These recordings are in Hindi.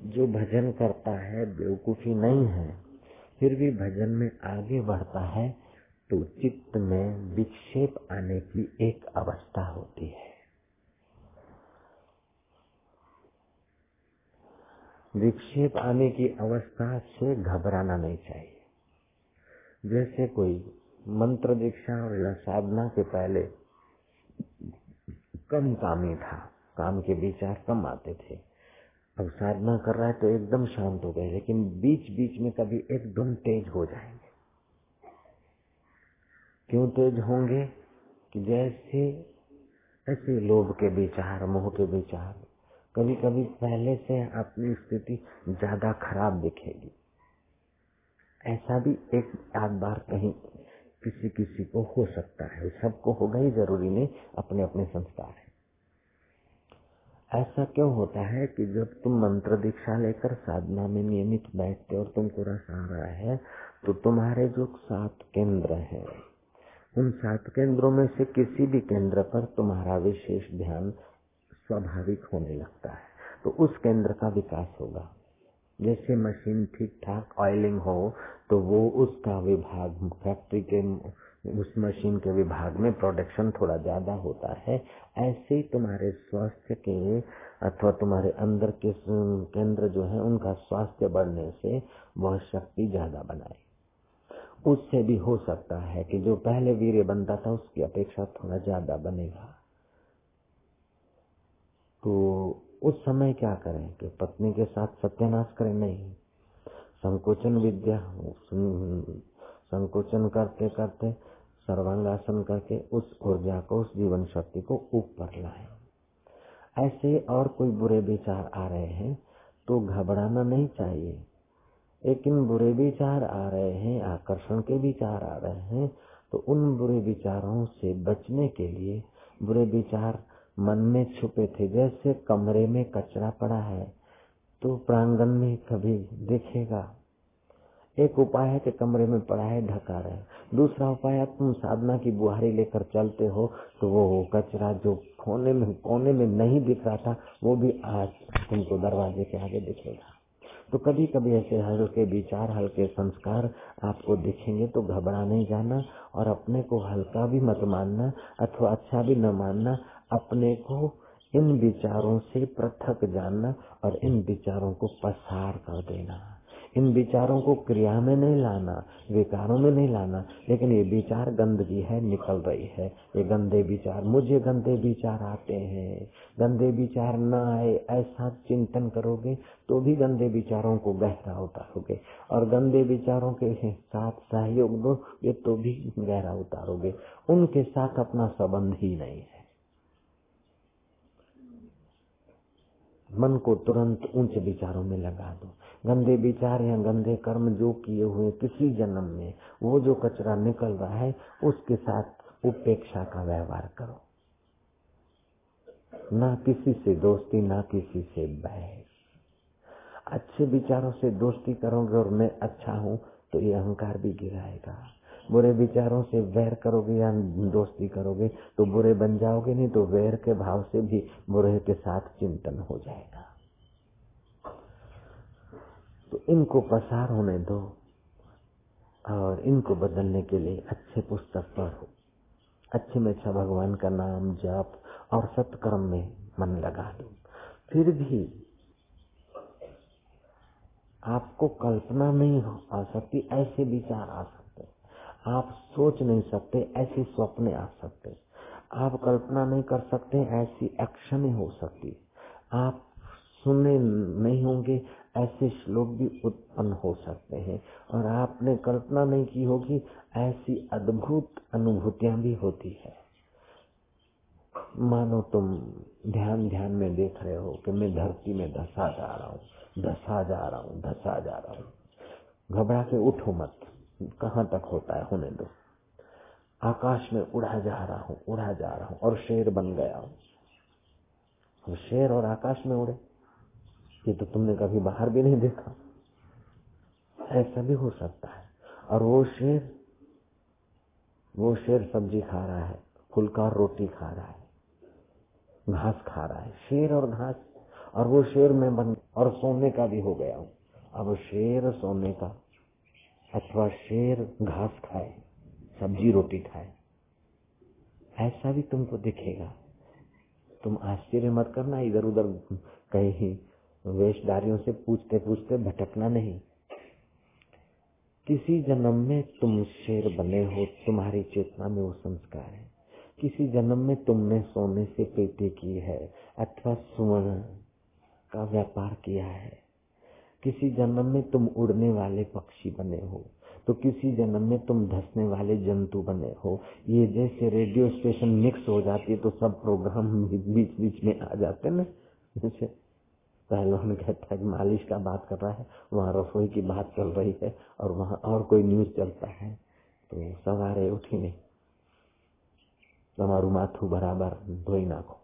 जो भजन करता है बेवकूफ़ी नहीं है, फिर भी भजन में आगे बढ़ता है तो चित्त में विक्षेप आने की एक अवस्था होती है। विक्षेप आने की अवस्था से घबराना नहीं चाहिए। जैसे कोई मंत्र दीक्षा और साधना के पहले कम कामी था, काम के विचार कम आते थे। अब साधना कर रहा है तो एकदम शांत हो गए, लेकिन बीच बीच में कभी एकदम तेज हो जाएँगे। क्यों तेज होंगे? कि जैसे, ऐसे लोभ के विचार, मोह के विचार कभी कभी पहले से अपनी स्थिति ज़्यादा खराब दिखेगी। ऐसा भी एक आध बार कहीं किसी किसी को हो सकता है, सबको होगा ही ज़रूरी नहीं अपने अपने संस्कार है। ऐसा क्यों होता है कि जब तुम मंत्र दीक्षा लेकर साधना में नियमित बैठते और तुमको रस आ रहा है तो तुम्हारे जो सात केंद्र है, उन सात केंद्रों में से किसी भी केंद्र पर तुम्हारा विशेष ध्यान स्वाभाविक होने लगता है। तो उस केंद्र का विकास होगा। जैसे मशीन ठीक ठाक ऑयलिंग हो तो वो उसका विभाग फैक्ट्री के उस मशीन के विभाग में प्रोडक्शन थोड़ा ज़्यादा होता है। ऐसे ही तुम्हारे स्वास्थ्य के अथवा तुम्हारे अंदर के, केंद्र जो है, उनका स्वास्थ्य बढ़ने से वह शक्ति ज़्यादा बनाए। उससे भी हो सकता है कि जो पहले वीर्य बनता था, उसकी अपेक्षा थोड़ा ज़्यादा बनेगा। तो उस समय क्या करें कि पत्नी के साथ सत्यानाश करें? नहीं। संकोचन विद्या संकोचन करते करते सर्वांगासन करके उस ऊर्जा को, उस जीवन शक्ति को ऊपर लाए। ऐसे और कोई बुरे विचार आ रहे हैं तो घबराना नहीं चाहिए। लेकिन बुरे विचार आ रहे हैं, आकर्षण के विचार आ रहे हैं तो उन बुरे विचारों से बचने के लिए बुरे विचार मन में छुपे थे। जैसे कमरे में कचरा पड़ा है तो प्रांगण में कभी दिखेगा। एक उपाय है कि कमरे में पड़ा है ढका रहे। दूसरा उपाय है तुम साधना की बुहारी लेकर चलते हो तो वो कचरा जो कोने में कोने में नहीं दिख रहा था, वो भी आज तुमको दरवाजे के आगे दिखेगा। तो कभी कभी ऐसे हल्के विचार, हल्के संस्कार आपको दिखेंगे तो घबरा नहीं जाना और अपने को हल्का भी मत मानना अथवा अच्छा भी न मानना, अपने को इन विचारों से पृथक जानना और इन विचारों को पसार कर देना। इन विचारों को क्रिया में नहीं लाना, विकारों में नहीं लाना, लेकिन ये विचार गंदगी है, निकल रही है। ये गंदे विचार, मुझे गंदे विचार आते हैं। गंदे विचार न आए, ऐसा चिंतन करोगे तो भी गंदे विचारों को गहरा उतारोगे और गंदे विचारों के साथ सहयोग दो ये तो भी गहरा उतारोगे। उनके साथ अपना संबंध ही नहीं है। मन को तुरंत ऊँचे विचारों में लगा दो। गंदे विचार या गंदे कर्म जो किए हुए किसी जन्म में, वो जो कचरा निकल रहा है, उसके साथ उपेक्षा का व्यवहार करो। ना किसी से दोस्ती, ना किसी से बहस। अच्छे विचारों से दोस्ती करोगे और मैं अच्छा हूँ तो ये अहंकार भी गिराएगा। बुरे विचारों से वैर करोगे या दोस्ती करोगे तो बुरे बन जाओगे, नहीं तो वैर के भाव से भी बुरे के साथ चिंतन हो जाएगा। तो इनको पसार होने दो और इनको बदलने के लिए अच्छे पुस्तक पढ़ो। अच्छे में अच्छा भगवान का नाम जाप और सत्कर्म में मन लगा दो फिर भी आपको कल्पना नहीं हो आ सकती ऐसे विचार आ सकते आप सोच नहीं सकते, ऐसी स्वप्न आ सकते। आप कल्पना नहीं कर सकते, ऐसी एक्शन हो सकती। आप सुने नहीं होंगे, ऐसे श्लोक भी उत्पन्न हो सकते हैं। और आपने कल्पना नहीं की होगी, ऐसी अद्भुत अनुभूतियाँ भी होती है। मानो तुम ध्यान ध्यान में देख रहे हो कि मैं धरती में धसा जा रहा हूँ, धसा जा रहा हूँ, धसा जा रहा हूँ। घबरा के उठो मत। कहाँ तक होता है होने दो। आकाश में उड़ा जा रहा हूँ, उड़ा जा रहा हूँ और शेर बन गया हूँ। हूँ शेर और आकाश में उड़े। ये तो तुमने कभी बाहर भी नहीं देखा। ऐसा भी हो सकता है। और वो शेर वो शेर सब्ज़ी खा रहा है फुलका रोटी खा रहा है, घास खा रहा है, शेर और घास। और वो शेर में बन, और सोने का भी हो गया हूँ। अब शेर सोने का अथवा शेर घास खाए, सब्ज़ी रोटी खाए, ऐसा भी तुमको दिखेगा। तुम आश्चर्य मत करना इधर उधर कहीं वेशधारियों से पूछते पूछते भटकना नहीं। किसी जन्म में तुम शेर बने हो, तुम्हारी चेतना में वो संस्कार है। किसी जन्म में तुमने सोने से पेटी की है, अथवा सुवर्ण का व्यापार किया है। किसी जन्म में तुम उड़ने वाले पक्षी बने हो तो किसी जन्म में तुम धसने वाले जंतु बने हो ये जैसे रेडियो स्टेशन मिक्स हो जाती है तो सब प्रोग्राम बीच बीच में आ जाते ना जैसे पहलवान कहता है मालिश का बात कर रहा है वहाँ रसोई की बात चल रही है और वहाँ और कोई न्यूज चलता है तो सवारे उठी नहीं તમારું માથું બરાબર ધોઈ નાખો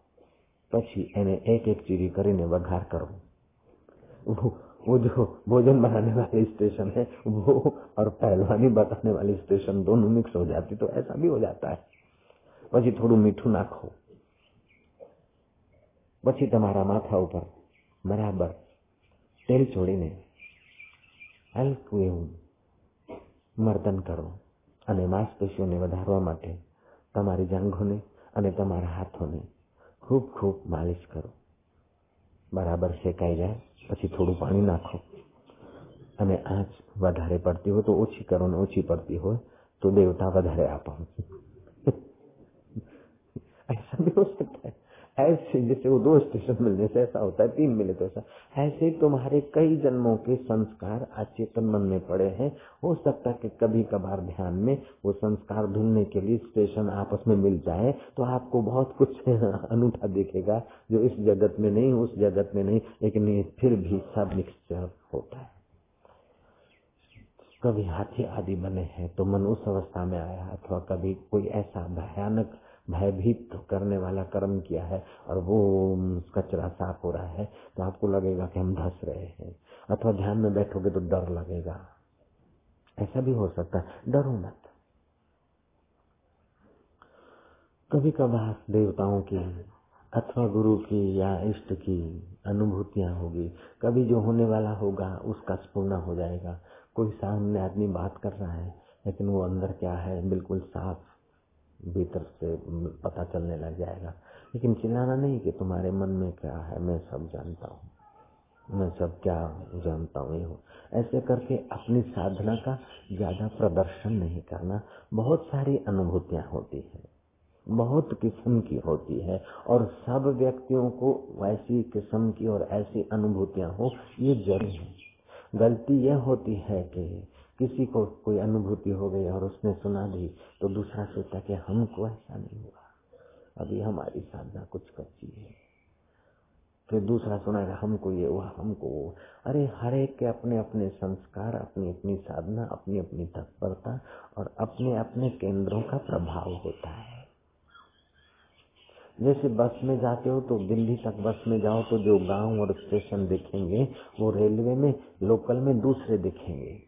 પછી એને एक एक ચીરી કરીને વઘાર કરો वो, वो जो भोजन बनाने वाली स्टेशन है वो और पहलवानी बताने वाली स्टेशन दोनों मिक्स हो जाती तो ऐसा भी हो जाता है પછી થોડું મીઠું નાખો પછી તમારા માથા ઉપર બરાબર તેલ છોડીને હલકું એવું મર્દન કરો અને માંસપેશીઓને વધારવા માટે તમારી જાંઘોને અને તમારા હાથોને ખૂબ ખૂબ માલિશ કરો બરાબર શેકાઈ જાય પછી થોડું પાણી નાખો અને આંચ વધારે પડતી હોય તો ઓછી કરો ને ઓછી પડતી હોય તો દેવતા વધારે આપો ऐसा भी हो सकता है ऐसे जैसे वो दो स्टेशन मिलने से ऐसा होता है, तीन मिले तो ऐसा। ऐसे तुम्हारे कई जन्मों के संस्कार अचेतन मन में पड़े हैं। हो सकता है कि कभी कभार ध्यान में वो संस्कार ढूँढने के लिए स्टेशन आपस में मिल जाए तो आपको बहुत कुछ अनूठा दिखेगा जो इस जगत में नहीं, उस जगत में नहीं, लेकिन फिर भी सब मिक्सचर होता है। कभी हाथी आदि बने हैं तो मन उस अवस्था में आया, अथवा कभी कोई ऐसा भयानक भयभीत करने वाला कर्म किया है और वो कचरा साफ़ हो रहा है तो आपको लगेगा कि हम धस रहे हैं। अथवा ध्यान में बैठोगे तो डर लगेगा। ऐसा भी हो सकता है। डरो मत। कभी कभार देवताओं की अथवा गुरु की या इष्ट की अनुभूतियाँ होगी। कभी जो होने वाला होगा, उसका स्पूर्ण हो जाएगा। कोई सामने आदमी बात कर रहा है, लेकिन वो अंदर क्या है? बिल्कुल साफ़ भीतर से पता चलने लग जाएगा। लेकिन चिल्लाना नहीं कि तुम्हारे मन में क्या है, मैं सब जानता हूँ। मैं सब क्या जानता हूँ, ये हो। ऐसे करके अपनी साधना का ज़्यादा प्रदर्शन नहीं करना। बहुत सारी अनुभूतियाँ होती है। बहुत किस्म की होती है। और सब व्यक्तियों को वैसी किस्म की और ऐसी अनुभूतियाँ हो, ये ज़रूरी है। गलती यह होती है कि किसी को कोई अनुभूति हो गई और उसने सुना दी तो दूसरा सोचता कि हमको ऐसा नहीं हुआ। अभी हमारी साधना कुछ कच्ची है। फिर दूसरा सुनाएगा हमको ये हुआ, हमको वो। अरे, हर एक के अपने अपने संस्कार अपनी अपनी साधना अपनी अपनी तत्परता और अपने अपने केंद्रों का प्रभाव होता है। जैसे बस में जाते हो तो दिल्ली तक बस में जाओ तो जो गाँव और स्टेशन दिखेंगे, वो रेलवे में, लोकल में दूसरे दिखेंगे।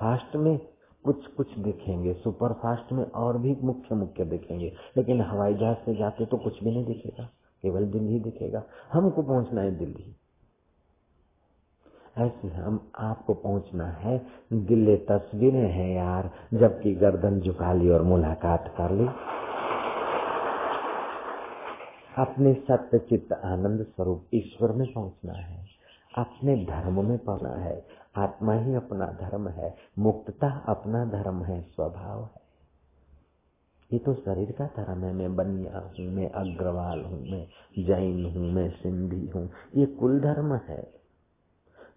फास्ट में कुछ कुछ दिखेंगे सुपर फास्ट में और भी मुख्य मुख्य दिखेंगे। लेकिन हवाई जहाज़ से जाते तो कुछ भी नहीं दिखेगा, केवल दिल्ली दिखेगा। हमको पहुँचना है दिल्ली। ऐसे हम, आपको पहुँचना है। दिल्ली तस्वीरें हैं यार, जबकि गर्दन झुका ली और मुलाकात कर ली। अपने सत्य चित्त आनंद स्वरूप ईश्वर में पहुँचना है। अपने धर्म में पढ़ना है। आत्मा ही अपना धर्म है, मुक्तता अपना धर्म है, स्वभाव है। ये तो शरीर का धर्म है, मैं बनिया हूँ, मैं अग्रवाल हूँ, मैं जैन हूँ, मैं सिंधी हूँ, ये कुल धर्म है।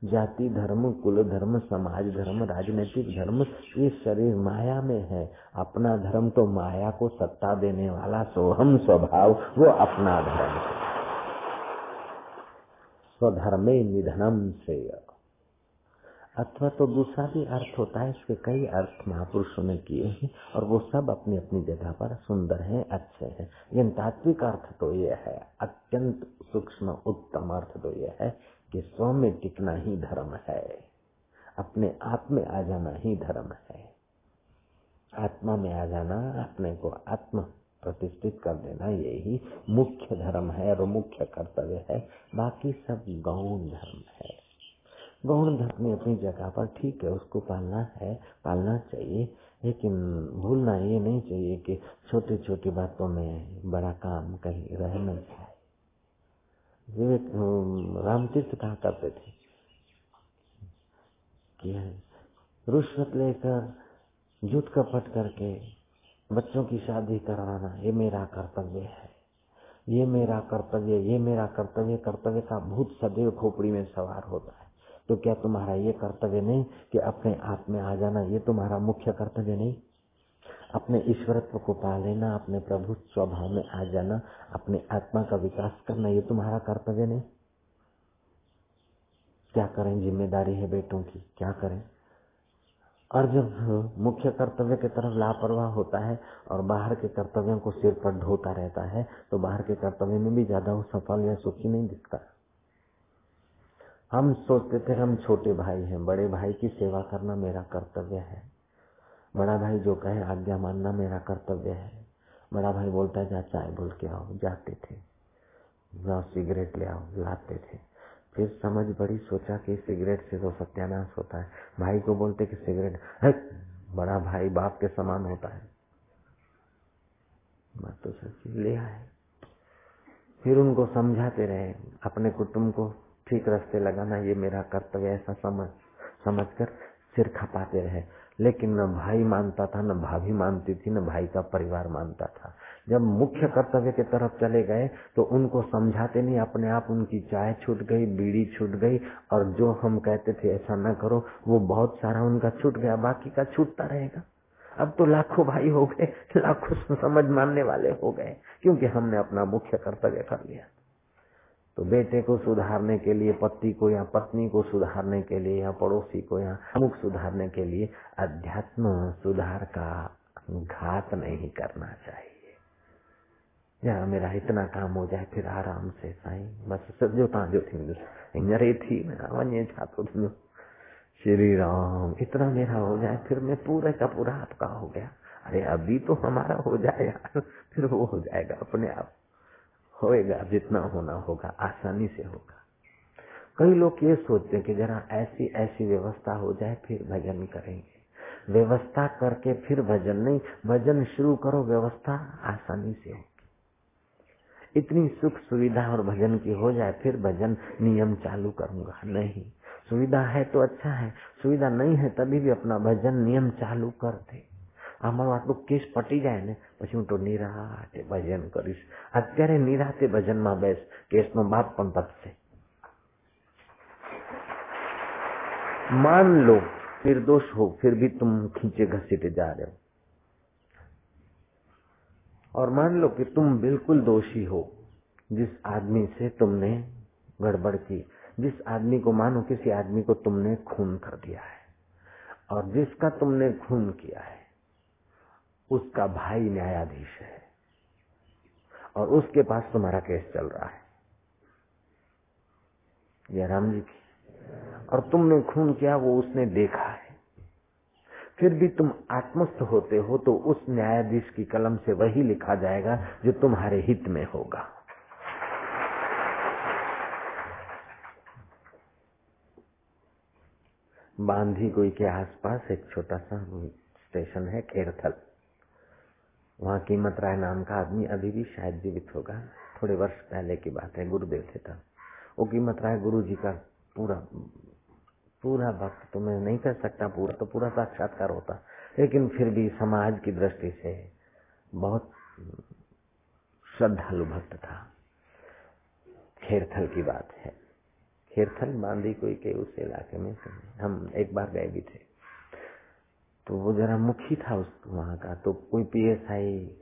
जाति धर्म, कुल धर्म, समाज धर्म, राजनीतिक धर्म, ये शरीर माया में है। अपना धर्म तो माया को सत्ता देने वाला सोहम स्वभाव, वो अपना धर्म स्वधर्मे निधनम से अथवा तो दूसरा भी अर्थ होता है, इसके कई अर्थ महापुरुषों ने किए हैं, और वो सब अपनी अपनी जगह पर सुंदर हैं, अच्छे हैं। लेकिन तात्विक अर्थ तो ये है, अत्यंत सूक्ष्म उत्तम अर्थ तो ये है कि स्व में टिकना ही धर्म है, अपने आप में आ जाना ही धर्म है। आत्मा में आ जाना, अपने को आत्म प्रतिष्ठित कर देना, यही मुख्य धर्म है और मुख्य कर्तव्य है। बाकी सब गौण धर्म है। गौण धर्म अपनी जगह पर ठीक है, उसको पालना है, पालना चाहिए। लेकिन भूलना ये नहीं चाहिए कि छोटी छोटी बातों में बड़ा काम कहीं रह न जाए विवेक रामतीर्थ कहा करते थे कि रुश्वत लेकर जुट कपट करके बच्चों की शादी करवाना ये मेरा कर्तव्य है। ये मेरा कर्तव्य, ये मेरा कर्तव्य कर्तव्य का भूत सदैव खोपड़ी में सवार होता है। तो क्या तुम्हारा ये कर्तव्य नहीं कि अपने आप में आ जाना, ये तुम्हारा मुख्य कर्तव्य नहीं? अपने ईश्वरत्व को पा लेना, अपने प्रभु स्वभाव में आ जाना, अपने आत्मा का विकास करना, ये तुम्हारा कर्तव्य नहीं? क्या करें ज़िम्मेदारी है बेटों की? क्या करें? और जब मुख्य कर्तव्य की तरफ़ लापरवाह होता है और बाहर के कर्तव्यों को सिर पर ढोता रहता है तो बाहर के कर्तव्य में भी ज़्यादा वो सफल या सुखी नहीं दिखता। हम सोचते थे हम छोटे भाई हैं, बड़े भाई की सेवा करना मेरा कर्तव्य है। बड़ा भाई जो कहे आज्ञा मानना मेरा कर्तव्य है। बड़ा भाई बोलता है, जा चाय बोल के आओ। जाते थे। जाओ सिगरेट ले आओ, लाते थे। फिर समझ बड़ी सोचा कि सिगरेट से तो सत्यानाश होता है। भाई को बोलते कि सिगरेट है बड़ा भाई बाप के समान होता है। बात तो सच्ची ले आए। फिर उनको समझाते रहे, अपने कुटुंब को। ठीक रास्ते लगाना ये मेरा कर्तव्य ऐसा समझ समझ कर सिर खपाते रहे। लेकिन न भाई मानता था, न भाभी मानती थी, न भाई का परिवार मानता था। जब मुख्य कर्तव्य की तरफ़ चले गए तो उनको समझाते नहीं, अपने आप उनकी चाय छूट गई, बीड़ी छूट गई, और जो हम कहते थे, ऐसा न करो, वो बहुत सारा उनका छूट गया, बाकी का छूटता रहेगा। अब तो लाखों भाई हो गए, लाखों समझ मानने वाले हो गए, क्योंकि हमने अपना मुख्य कर्तव्य कर लिया। तो बेटे को सुधारने के लिए, पति को या पत्नी को सुधारने के लिए, या पड़ोसी को या अमुक सुधारने के लिए अध्यात्म सुधार का घात नहीं करना चाहिए। या मेरा इतना काम हो जाए, फिर आराम से साईं, बस सॼो तव्हांजो थींदो हींअर थी वञे छा थो श्री राम, इतना मेरा हो जाए, फिर मैं पूरे का पूरा आपका हो गया। अरे अभी तो हमारा हो जाए यार, फिर वो हो जाएगा अपने आप होएगा, जितना होना होगा, आसानी से होगा। कई लोग ये सोचते हैं कि जरा ऐसी ऐसी व्यवस्था हो जाए, फिर भजन करेंगे। व्यवस्था करके फिर भजन नहीं, भजन शुरू करो, व्यवस्था आसानी से होगी। इतनी सुख सुविधा और भजन की हो जाए, फिर भजन नियम चालू करूँगा। नहीं, सुविधा है तो अच्छा है, सुविधा नहीं है तभी भी अपना भजन नियम चालू कर दे। આમાં આટલું કેસ પટી જાય ને પછી હું તો નિરાતે ભજન કરીશ અત્યારે નિરાતે ભજનમાં બેસ કેસનો બાપ પણ પતશે मान लो निर्दोष हो फिर भी तुम खींचे घसीटे जा रहे हो और मान लो कि तुम बिल्कुल दोषी हो जिस आदमी से तुमने गड़बड़ की जिस आदमी को मानो किसी आदमी को तुमने खून कर दिया है और जिसका तुमने खून किया है उसका भाई न्यायाधीश है। और उसके पास तुम्हारा केस चल रहा है। जयराम जी की। और तुमने खून किया, वो उसने देखा है। फिर भी तुम आत्मस्थ होते हो तो उस न्यायाधीश की कलम से वही लिखा जाएगा, जो तुम्हारे हित में होगा। बांधी कोई के आसपास एक छोटा सा स्टेशन है खेरथल वहाँ कीमत राय नाम का आदमी अभी भी शायद जीवित होगा। थोड़े वर्ष पहले की बात है, गुरुदेव थे तब। वो कीमत राय गुरु जी का पूरा पूरा भक्त तो मैं नहीं कर सकता, पूरा तो पूरा साक्षात्कार होता। लेकिन फिर भी समाज की दृष्टि से बहुत श्रद्धालु भक्त था। खेरथल की बात है। खेरथल बांदी कोई के उस इलाके में हम एक बार गए भी थे। तो वो जरा मुखी था उस वहाँ का तो कोई पीएसआई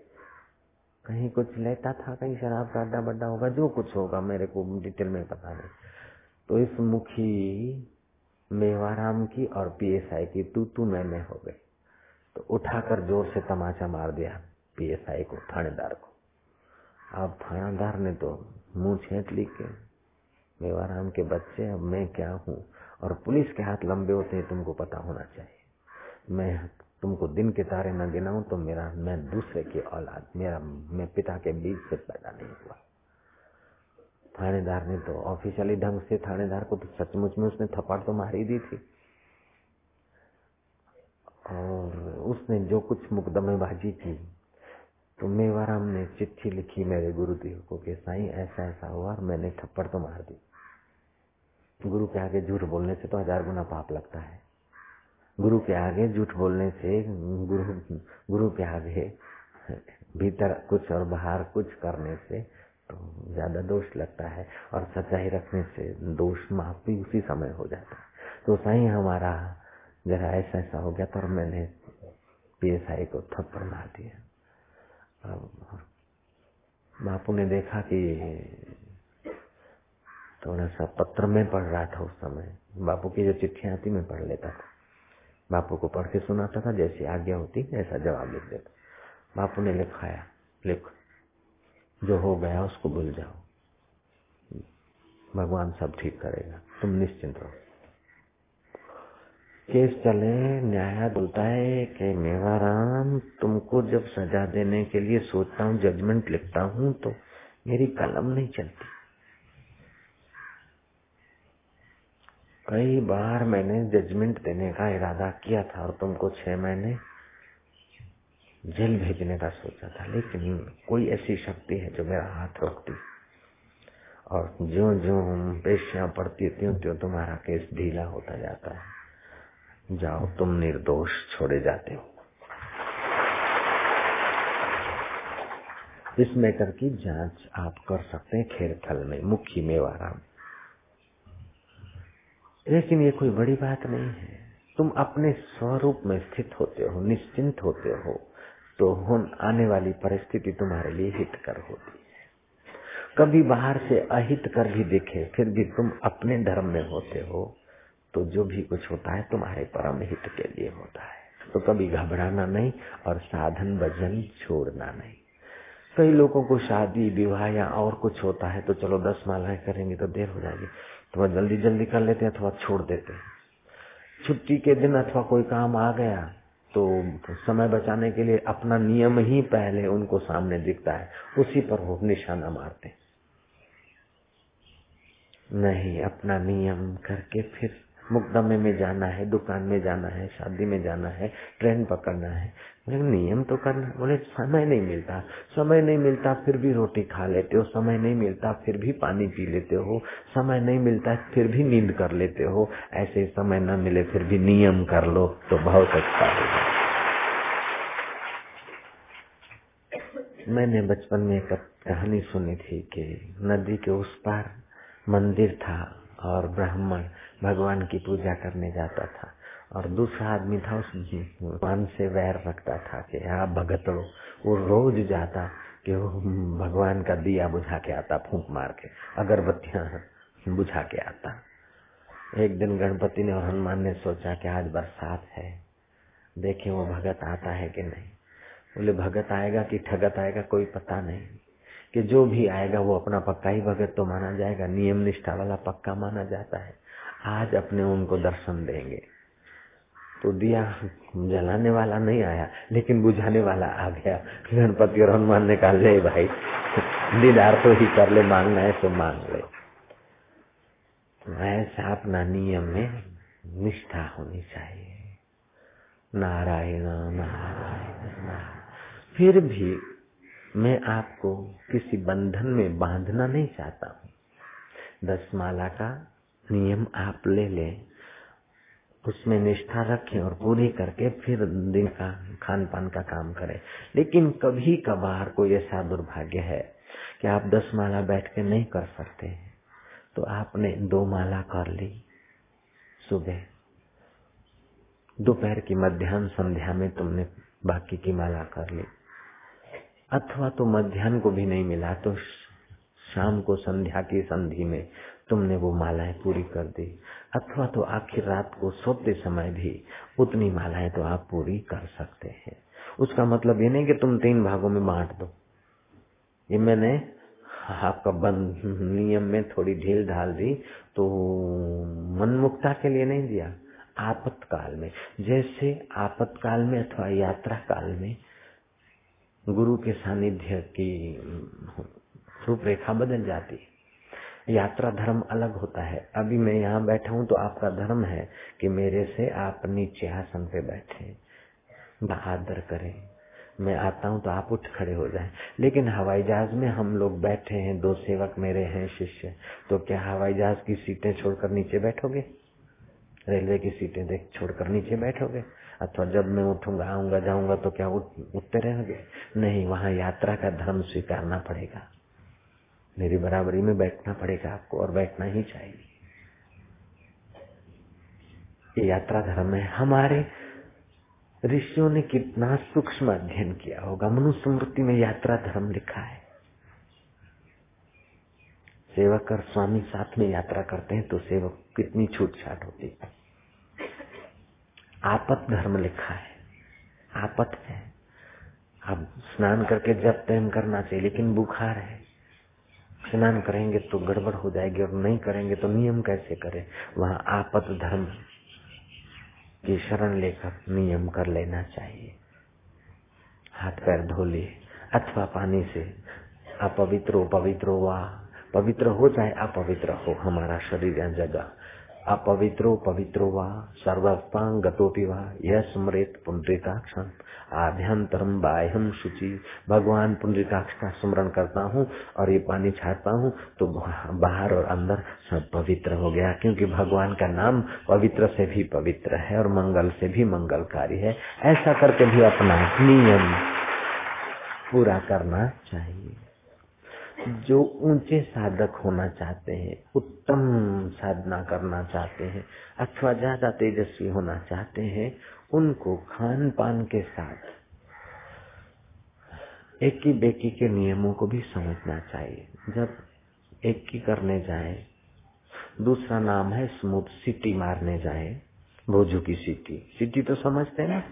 कहीं कुछ लेता था, कहीं शराब का अड्डा बड्डा होगा, जो कुछ होगा, मेरे को डिटेल में पता नहीं। तो इस मुखी मेवाराम की और पीएसआई की तू तू, मैं मैं हो गई। तो उठाकर ज़ोर से तमाचा मार दिया पीएसआई को, थानेदार को। अब थानेदार ने तो मुँह छेट ली के मेवाराम के बच्चे, अब मैं क्या हूँ? और पुलिस के हाथ लंबे होते हैं, तुमको पता होना चाहिए। मैं तुमको दिन के तारे न गिनाऊं तो मेरा, मैं दूसरे की औलाद, मेरा, मैं पिता के बीच से पैदा नहीं हुआ। थानेदार ने तो ऑफिशियली ढंग से, थानेदार को तो सचमुच में उसने थप्पड़ तो मारी दी थी। और उसने जो कुछ मुकदमेबाजी की तो मेवाराम ने चिट्ठी लिखी मेरे गुरुदेव को कि साईं, ऐसा ऐसा हुआ और मैंने थप्पड़ तो मार दी। गुरु के आगे झूठ बोलने से तो हज़ार गुना पाप लगता है। गुरु के आगे झूठ बोलने से गुरु गुरु के आगे भीतर कुछ और बाहर कुछ करने से तो ज़्यादा दोष लगता है और सच्चाई रखने से दोष माफ़ भी उसी समय हो जाता है। तो सही हमारा जरा ऐसा ऐसा हो गया तो और मैंने पीएसआई को थप्पड़ मार दिया। बापू ने देखा कि थोड़ा सा पत्र में पढ़ रहा था उस समय। बापू की जो चिट्ठियाँ आती मैं पढ़ लेता था। बापू को पढ़ के सुनाता था, जैसी आज्ञा होती, ऐसा जवाब लिख देता। बापू ने लिखाया, लिख, जो हो गया उसको भूल जाओ। भगवान सब ठीक करेगा, तुम निश्चिंत रहो। केस चले, न्याय बोलता है कि, मेवाराम, तुमको जब सजा देने के लिए सोचता हूँ जजमेंट लिखता हूँ तो मेरी कलम नहीं चलती। कई बार मैंने जजमेंट देने का इरादा किया था और तुमको छह महीने जेल भेजने का सोचा था। लेकिन कोई ऐसी शक्ति है जो मेरा हाथ रोकती। और जो जो पेशियाँ पड़ती त्यों त्यों तुम्हारा केस ढीला होता जाता है। जाओ, तुम निर्दोष छोड़े जाते हो। इस मैटर की जाँच आप कर सकते हैं खेरथल में मुख्य मेवाराम। लेकिन ये कोई बड़ी बात नहीं है। तुम अपने स्वरूप में स्थित होते हो, निश्चिंत होते हो तो हुन आने वाली परिस्थिति तुम्हारे लिए हित कर होती है। कभी बाहर से अहित कर भी दिखे, फिर भी तुम अपने धर्म में होते हो तो जो भी कुछ होता है तुम्हारे परम हित के लिए होता है। तो कभी घबराना नहीं और साधन भजन छोड़ना नहीं। कई लोगों को शादी, विवाह या और कुछ होता है तो चलो दस मालाएँ करेंगे तो देर हो जाएगी। तो वह जल्दी जल्दी कर लेते हैं, अथवा छोड़ देते छुट्टी के दिन अथवा कोई काम आ गया तो समय बचाने के लिए अपना नियम ही पहले उनको सामने दिखता है। उसी पर वो निशाना मारते नहीं, अपना नियम करके फिर मुकदमे में जाना है, दुकान में जाना है, शादी में जाना है, ट्रेन पकड़ना है। बोले, नियम तो करना। बोले, समय नहीं मिलता। समय नहीं मिलता, फिर भी रोटी खा लेते हो। समय नहीं मिलता, फिर भी पानी पी लेते हो। समय नहीं मिलता, फिर भी नींद कर लेते हो। ऐसे समय न मिले, फिर भी नियम कर लो तो बहुत अच्छा होगा। मैंने बचपन में एक कहानी सुनी थी कि नदी के उस पार मंदिर था और ब्राह्मण भगवान की पूजा करने जाता था। और दूसरा आदमी था उस भगवान से वैर रखता था कि आप भगत लो वो रोज जाता कि वो भगवान का दिया बुझा के आता, फूंक मार के, अगरबत्तियाँ बुझा के आता। एक दिन गणपति ने और हनुमान ने सोचा कि आज बरसात है। देखें वो भगत आता है कि नहीं। बोले, भगत आएगा कि ठगत आएगा, कोई पता नहीं। कि जो भी आएगा, वो अपना पक्का ही भगत तो माना जाएगा। नियम निष्ठा वाला पक्का माना जाता है। आज अपने उनको दर्शन देंगे। तो दिया जलाने वाला नहीं आया, लेकिन बुझाने वाला आ गया। गणपति और हनुमान ने कहा, ले भाई, दीदार तो ही कर ले, मांगना है तो मांग ले। ऐसा अपना नियम में निष्ठा होनी चाहिए। नारायण नारायण नारायण। फिर भी मैं आपको किसी बंधन में बांधना नहीं चाहता हूँ। दस माला का नियम आप ले लें, उसमें निष्ठा रखें और पूरी करके फिर दिन का खान पान का काम करें। लेकिन कभी कभार कोई ऐसा दुर्भाग्य है कि आप दस माला बैठ के नहीं कर सकते तो आपने दो माला कर ली सुबह। दोपहर की मध्यान्ह संध्या में तुमने बाकी की माला कर ली। अथवा तो मध्यान्ह को भी नहीं मिला तो शाम को संध्या की संधि में तुमने वो मालाएँ पूरी कर दी, अथवा तो आखिर रात को सोते समय भी उतनी मालाएँ तो आप पूरी कर सकते हैं। उसका मतलब ये नहीं कि तुम तीन भागों में बांट दो। ये मैंने आपका बंद नियम में थोड़ी ढील ढाल दी तो मनमुक्ता के लिए नहीं दिया, आपातकाल में। जैसे आपातकाल में अथवा यात्रा काल में गुरु के सानिध्य की रूपरेखा बदल जाती है। यात्रा धर्म अलग होता है। अभी मैं यहाँ बैठा हूँ तो आपका धर्म है कि मेरे से आप नीचे आसन पे बैठे आदर करें। मैं आता हूँ तो आप उठ खड़े हो जाएँ। लेकिन हवाई जहाज़ में हम लोग बैठे हैं, दो सेवक मेरे हैं, शिष्य। तो क्या हवाई जहाज़ की सीटें छोड़कर नीचे बैठोगे? रेलवे की सीटें देख छोड़कर नीचे बैठोगे? अथवा जब मैं उठूँगा, आऊँगा, जाऊँगा तो क्या उठते रहोगे? नहीं, वहाँ यात्रा का धर्म स्वीकारना पड़ेगा। मेरी बराबरी में बैठना पड़ेगा आपको और बैठना ही चाहिए। ये यात्रा धर्म है। हमारे ऋषियों ने कितना सूक्ष्म अध्ययन किया होगा। मनुष्य स्मृति में यात्रा धर्म लिखा है। सेवक और स्वामी साथ में यात्रा करते हैं तो सेवक कितनी छूट छाट होती है। आपत धर्म लिखा है। आपत है। अब स्नान करके जब तैम करना चाहिए, लेकिन बुखार है। स्नान करेंगे तो गड़बड़ हो जाएगी और नहीं करेंगे तो नियम कैसे करें? वहाँ आपत धर्म की शरण लेकर नियम कर लेना चाहिए। हाथ पैर धो ले अथवा पानी से अपवित्र पवित्र हुआ, पवित्र हो जाए अपवित्र हो, हमारा शरीर या जगह अपवित्रो पवित्रो वा सर्वस्तांग गतोपि वा यह स्मृत पुंडरीकाक्षम। आभ्यंतरम बाह्यम शुचि। भगवान पुंडरीकाक्ष का स्मरण करता हूँ और ये पानी छाटता हूँ तो बाहर और अंदर सब पवित्र हो गया, क्योंकि भगवान का नाम पवित्र से भी पवित्र है और मंगल से भी मंगलकारी है। ऐसा करके भी अपना नियम पूरा करना चाहिए। जो ऊँचे साधक होना चाहते हैं, उत्तम साधना करना चाहते हैं, अथवा ज़्यादा तेजस्वी होना चाहते हैं, उनको खान पान के साथ एक ही बेकी के नियमों को भी समझना चाहिए। जब एक की करने जाए, दूसरा नाम है स्मूथ, सिटी मारने जाए भोजू की सिटी। सिटी तो समझते हैं ना?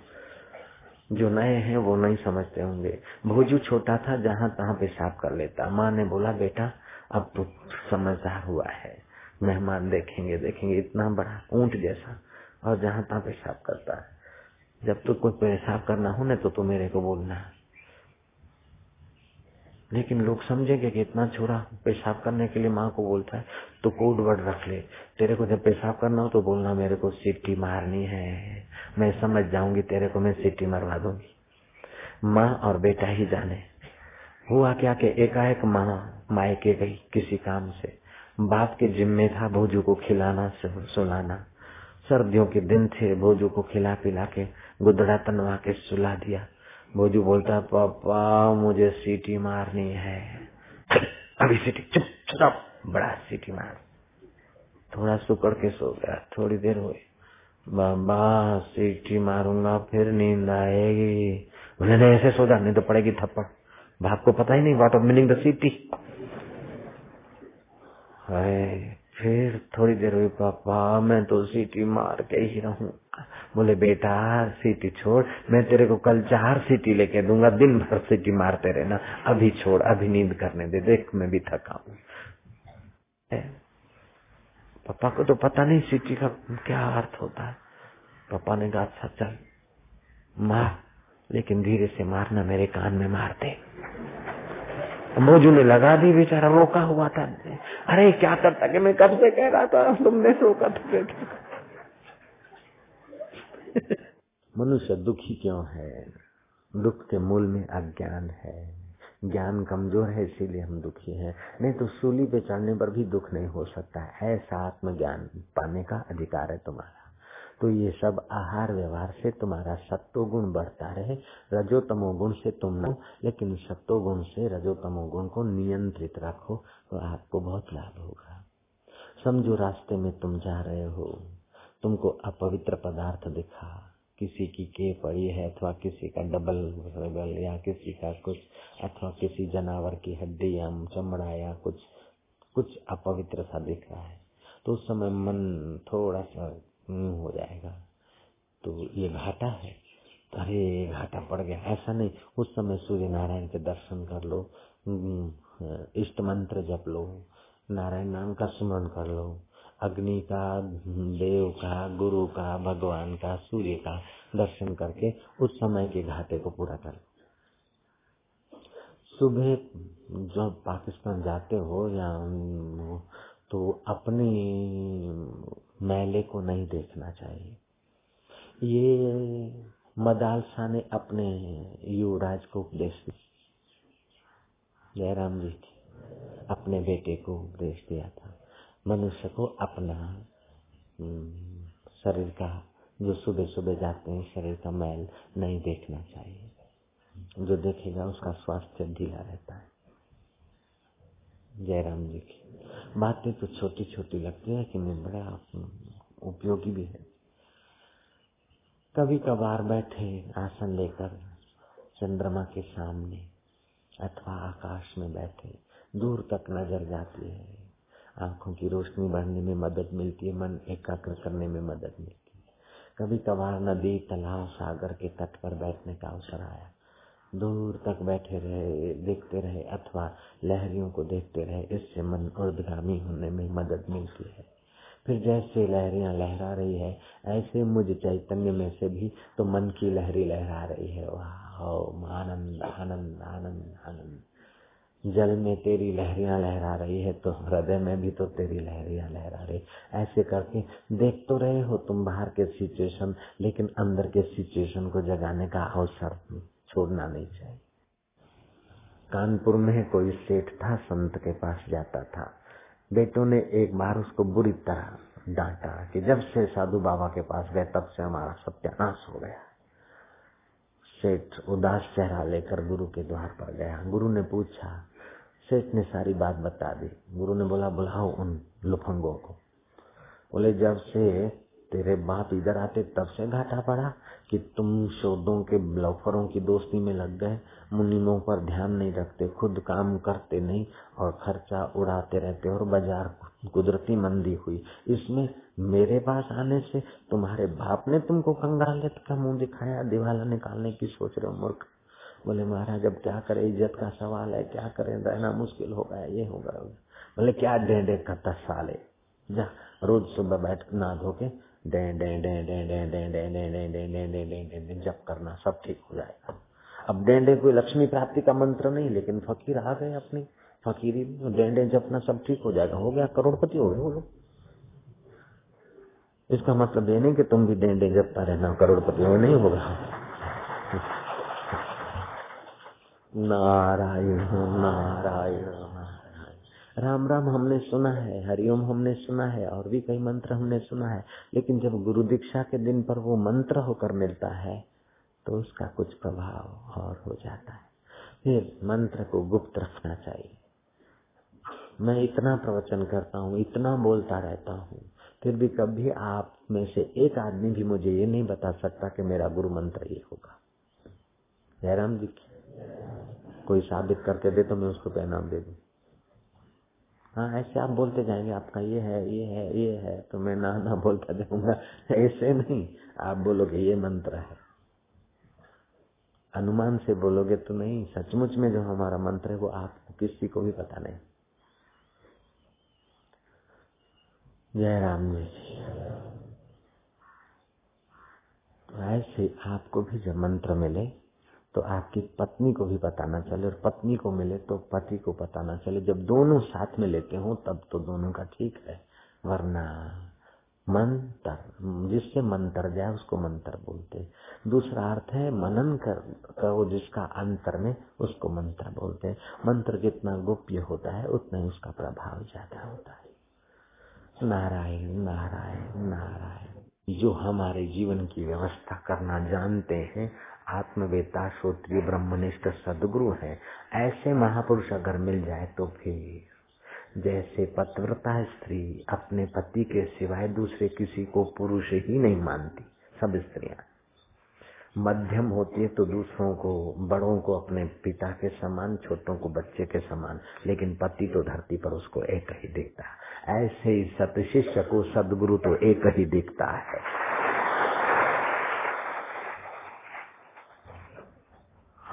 जो नए हैं, वो नहीं समझते होंगे। भोजू छोटा था, जहाँ तहाँ पेशाब कर लेता। माँ ने बोला, बेटा, अब तो समझदार हुआ है। मेहमान देखेंगे देखेंगे, इतना बड़ा ऊँट जैसा, और जहाँ तहाँ पेशाब करता है। जब तो कोई पेशाब करना हो, ना तो तू मेरे को बोलना। लेकिन लोग समझेंगे कि इतना छोरा पेशाब करने के लिए माँ को बोलता है तो कोड वर्ड रख ले। तेरे को जब पेशाब करना हो तो बोलना, मेरे को सीटी मारनी है। मैं समझ जाऊँगी, तेरे को मैं सीटी मरवा दूँगी। माँ और बेटा ही जाने। हुआ क्या कि एकाएक माँ मायके गई किसी काम से। बाप के जिम्मे था भोजू को खिलाना सुलाना। सर्दियों के दिन थे, भोजू को खिला पिला के गुदड़ा तनवा के सुला दिया। भोजू बोलता पापा, मुझे सीटी मारनी है। अभी सीटी, चुप चुप बड़ा सीटी मार। थोड़ा सुकड़ के सो गया, थोड़ी देर हुई। बाबा, सीटी मारूँगा, फिर नींद आएगी। नहीं, ऐसे सो जा नहीं तो पड़ेगी थप्पड़। बाप को पता ही नहीं वाट ऑफ़ मीनिंग द सीटी फिर थोड़ी देर हुई, पापा, मैं तो सीटी मार के ही रहूँ। बोले, बेटा, सीटी छोड़, मैं तेरे को कल चार सीटी लेके दूँगा, दिन भर सीटी मारते रहना। अभी छोड़, अभी नींद करने दे, देख, मैं भी थका हूँ। पापा को तो पता नहीं सीटी का क्या अर्थ होता है। पापा ने कहा अच्छा चल, मार, लेकिन धीरे से मारना मेरे कान में मारते मोजू ने लगा दी, बेचारा रोका हुआ था। अरे, क्या करता कि मैं कब से कह रहा था? तुमने रोका था मनुष्य दुखी क्यों है? दुख के मूल में अज्ञान है। ज्ञान कमज़ोर है, इसीलिए हम दुखी हैं। नहीं तो सूली पे चढ़ने पर भी दुख नहीं हो सकता। ऐसा आत्म ज्ञान पाने का अधिकार है तुम्हारा। तो ये सब आहार व्यवहार से तुम्हारा सत्तो गुण बढ़ता रहे। रजोतमो गुण से तुम न लेकिन सत्तो गुण से रजोतमो गुण को नियंत्रित रखो तो आपको बहुत लाभ होगा। समझो रास्ते में तुम जा रहे हो। तुमको अपवित्र पदार्थ दिखा। किसी की के पड़ी है अथवा किसी का डबल रबल या किसी का कुछ, अथवा किसी जानवर की हड्डी या चमड़ा या कुछ कुछ अपवित्र सा दिख रहा है। तो उस समय मन थोड़ा सा हो जाएगा। तो ये घाटा है। तो अरे घाटा पड़ गया। ऐसा नहीं। उस समय सूर्य नारायण के दर्शन कर लो। इष्ट मंत्र जप लो। नारायण नाम का स्मरण कर लो। अग्नि का, देव का, गुरु का, भगवान का, सूर्य का दर्शन करके उस समय के घाटे को पूरा कर। सुबह जब पाकिस्तान जाते हो या तो अपनी मैले को नहीं देखना चाहिए। ये मदालसा ने अपने युवराज को उपदेश दिया। जयराम जी अपने बेटे को उपदेश दिया था। मनुष्य को अपना हम्म, शरीर का जो सुबह सुबह जाते हैं शरीर का मैल नहीं देखना चाहिए। जो देखेगा उसका स्वास्थ्य ढीला रहता है। जयराम जी की बातें तो छोटी छोटी लगती है कि बड़ा उपयोगी भी है। कभी कभार बैठे आसन लेकर चंद्रमा के सामने अथवा आकाश में बैठे दूर तक नज़र जाती है। आँखों की रोशनी बढ़ने में मदद मिलती है, मन एकाग्र करने में मदद मिलती है। कभी कभार नदी, तालाब, सागर के तट पर बैठने का अवसर आया। दूर तक बैठे रहे, देखते रहे अथवा लहरियों को देखते रहे, इससे मन उर्दगामी होने में मदद मिलती है। फिर जैसे लहरियाँ लहरा रही है, ऐसे मुझ चैतन्य में से भी तो मन की लहरी लहरा रही है। वाह आनंद आनंद आनंद आनंद। जल में तेरी लहरियाँ लहरा रही है तो हृदय में भी तो तेरी लहरियाँ लहरा रही ऐसे करके देख तो रहे हो तुम बाहर के सिचुएशन लेकिन अंदर के सिचुएशन को जगाने का अवसर छोड़ना नहीं चाहिए। कानपुर में कोई सेठ था, संत के पास जाता था। बेटों ने एक बार उसको बुरी तरह डांटा कि जब से साधु बाबा के पास गए, तब से हमारा सत्यानाश हो गया। सेठ उदास चेहरा लेकर गुरु के द्वार पर गया। गुरु ने पूछा सेठ ने सारी बात बता दी। गुरु ने बोला, बुलाओ उन लुफंगों को। बोले, जब से तेरे बाप इधर आते, तब से घाटा पड़ा कि तुम शोधों के ब्लफरों की दोस्ती में लग गए। मुनिमों पर ध्यान नहीं रखते, खुद काम करते नहीं और खर्चा उड़ाते रहते और बाज़ार कुदरती मंदी हुई। इसमें मेरे पास आने से तुम्हारे बाप ने तुमको कंगालियत का मुँह दिखाया, दिवाला निकालने की सोच रहे हो, मूर्ख। बोले महाराज अब क्या करे इज़्ज़त का सवाल है क्या करें रहना मुश्किल होगा ये होगा बोले क्या डेंडे का साले जा रोज सुबह बैठ ना धो के डे डे डे डे डे डे डे डे डे डे डे डे डे डे डे करना सब ठीक हो जाएगा अब डेंडे कोई लक्ष्मी प्राप्ति का मंत्र नहीं लेकिन फकीर आ गए अपनी फकीरी में डेंडे जपना सब ठीक हो जाएगा हो गया करोड़पति हो गए वो लोग इसका मतलब ये नहीं कि तुम भी डेंडे जपता रहना करोड़पति हो नहीं होगा नारायण नारायण राम राम हमने सुना है, हरिओम हमने सुना है, और भी कई मंत्र हमने सुना है, लेकिन जब गुरु दीक्षा के दिन पर वो मंत्र होकर मिलता है तो उसका कुछ प्रभाव और हो जाता है। फिर मंत्र को गुप्त रखना चाहिए। मैं इतना प्रवचन करता हूँ, इतना बोलता रहता हूँ, फिर भी कभी आप में से एक आदमी भी मुझे ये नहीं बता सकता कि मेरा गुरु मंत्र ये होगा। जयराम जी की कोई साबित करके दे तो मैं उसको पैनाम दे दू। हाँ ऐसे आप बोलते जाएँगे, आपका ये है ये है ये है तो मैं ना ना बोलता जाऊँगा। ऐसे नहीं, आप बोलोगे ये मंत्र है। अनुमान से बोलोगे तो नहीं, सचमुच में जो हमारा मंत्र है वो आपको किसी को भी पता नहीं। जय राम जी। ऐसे आपको भी जब मंत्र मिले तो आपकी पत्नी को भी बताना चले और पत्नी को मिले तो पति को पता ना चले। जब दोनों साथ में लेते हो, तब तो दोनों का ठीक है। वरना मंत्र, जिससे मंत्र जाए, उसको मंत्र बोलते दूसरा अर्थ है मनन कर, करो जिसका अंतर में, उसको मंत्र बोलते मंत्र जितना गोप्य होता है, उतना ही उसका प्रभाव ज़्यादा होता है। नारायण नारायण नारायण, जो हमारे जीवन की व्यवस्था करना जानते हैं आत्मवेता श्रोत्रिय, ब्रह्मनिष्ठ, सदगुरु है। ऐसे महापुरुष अगर मिल जाए तो फिर जैसे पतव्रता स्त्री अपने पति के सिवाय दूसरे किसी को पुरुष ही नहीं मानती, सब स्त्रियाँ। मध्यम होती है तो दूसरों को, बड़ों को अपने पिता के समान, छोटों को बच्चे के समान, लेकिन पति तो धरती पर उसको एक ही दिखता ऐसे ही सत शिष्य को सदगुरु तो एक ही देखता है।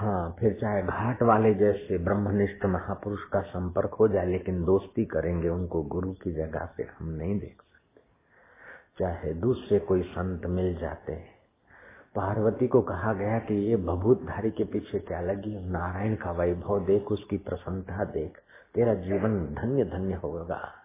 हाँ फिर चाहे घाट वाले जैसे ब्रह्मनिष्ठ महापुरुष का संपर्क हो जाए, लेकिन दोस्ती करेंगे, उनको गुरु की जगह पे हम नहीं देख सकते। चाहे दूसरे कोई संत मिल जाते हैं। पार्वती को कहा गया कि ये भभूतधारी के पीछे क्या लगी नारायण का वैभव देख, उसकी प्रसन्नता देख। तेरा जीवन धन्य धन्य होगा।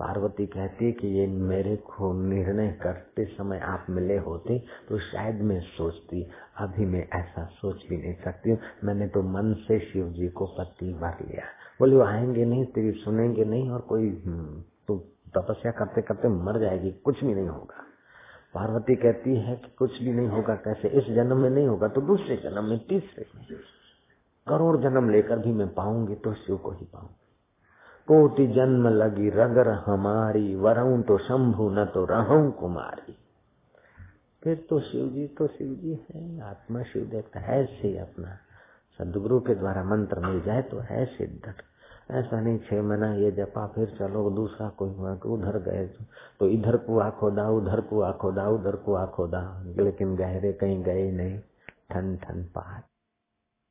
पार्वती कहती है कि ये मेरे को निर्णय करते समय आप मिले होते तो शायद मैं सोचती, अभी मैं ऐसा सोच भी नहीं सकती मैंने तो मन से शिव जी को पति भर लिया। बोले, वो आएँगे नहीं, तेरी सुनेंगे नहीं और कोई तो तपस्या करते करते मर जाएगी, कुछ भी नहीं होगा। पार्वती कहती है कि कुछ भी नहीं होगा, कैसे? इस जन्म में नहीं होगा तो दूसरे जन्म में, तीसरे करोड़ जन्म लेकर भी मैं पाऊँगी तो शिव को ही पाऊँगी। कोटि जन्म लगी रगर हमारी वरऊ तो शंभु, न तो रहूँ कुमारी। फिर तो शिव जी तो शिव जी है, आत्मा शिव देखता है, ऐसे अपना सदगुरु के द्वारा मंत्र मिल जाए तो है सिद्ध ऐसा नहीं छह महीना ये जपा, फिर चलो दूसरा कोई हुआ उधर गए तो इधर कुआ खोदा उधर कुआ खोदा उधर कुआ खोदा लेकिन गहरे कहीं गए नहीं, ठन ठन पहाड़